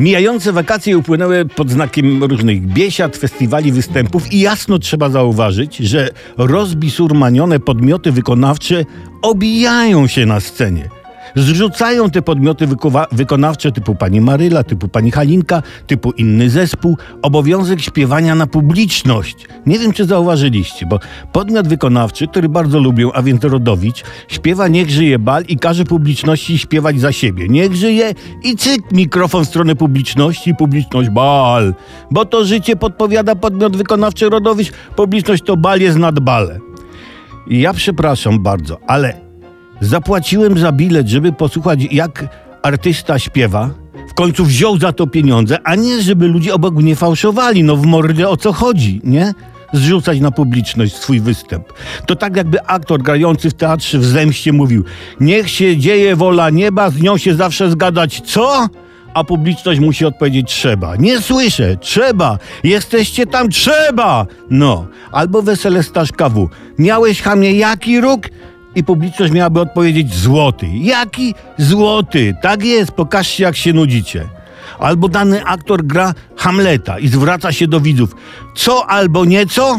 Mijające wakacje upłynęły pod znakiem różnych biesiad, festiwali, występów i jasno trzeba zauważyć, że rozbisurmanione podmioty wykonawcze obijają się na scenie. Zrzucają te podmioty wykonawcze typu pani Maryla, typu pani Halinka, typu inny zespół, obowiązek śpiewania na publiczność. Nie wiem, czy zauważyliście, bo podmiot wykonawczy, który bardzo lubią, a więc Rodowicz, śpiewa Niech żyje bal i każe publiczności śpiewać za siebie. Niech żyje i cyk, mikrofon w stronę publiczności, publiczność bal. Bo to życie podpowiada podmiot wykonawczy Rodowicz, publiczność to bal jest nad bale. Ja przepraszam bardzo, ale Zapłaciłem za bilet, żeby posłuchać, jak artysta śpiewa. W końcu wziął za to pieniądze, a nie żeby ludzie obok mnie fałszowali. No w mordzie o co chodzi, nie? Zrzucać na publiczność swój występ. To tak jakby aktor grający w teatrze w zemście mówił: Niech się dzieje wola nieba, z nią się zawsze zgadać. Co? A publiczność musi odpowiedzieć: Trzeba. Nie słyszę, trzeba. Jesteście tam, trzeba. No. Albo wesele Staszka. Miałeś chamie jaki róg? I publiczność miałaby odpowiedzieć złoty. Jaki złoty? Tak jest, pokażcie jak się nudzicie. Albo dany aktor gra Hamleta i zwraca się do widzów. Co albo nieco?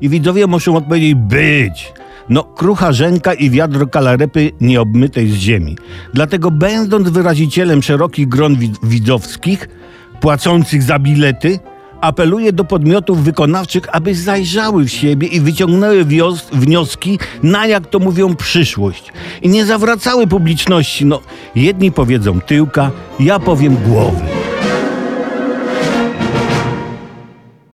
I widzowie muszą odpowiedzieć być. No, krucha rzęka i wiadro kalarepy nieobmytej z ziemi. Dlatego będąc wyrazicielem szerokich gron wid- widzowskich, płacących za bilety, apeluję do podmiotów wykonawczych, aby zajrzały w siebie i wyciągnęły wios- wnioski na, jak to mówią, przyszłość. I nie zawracały publiczności. No, jedni powiedzą tyłka, ja powiem głowy.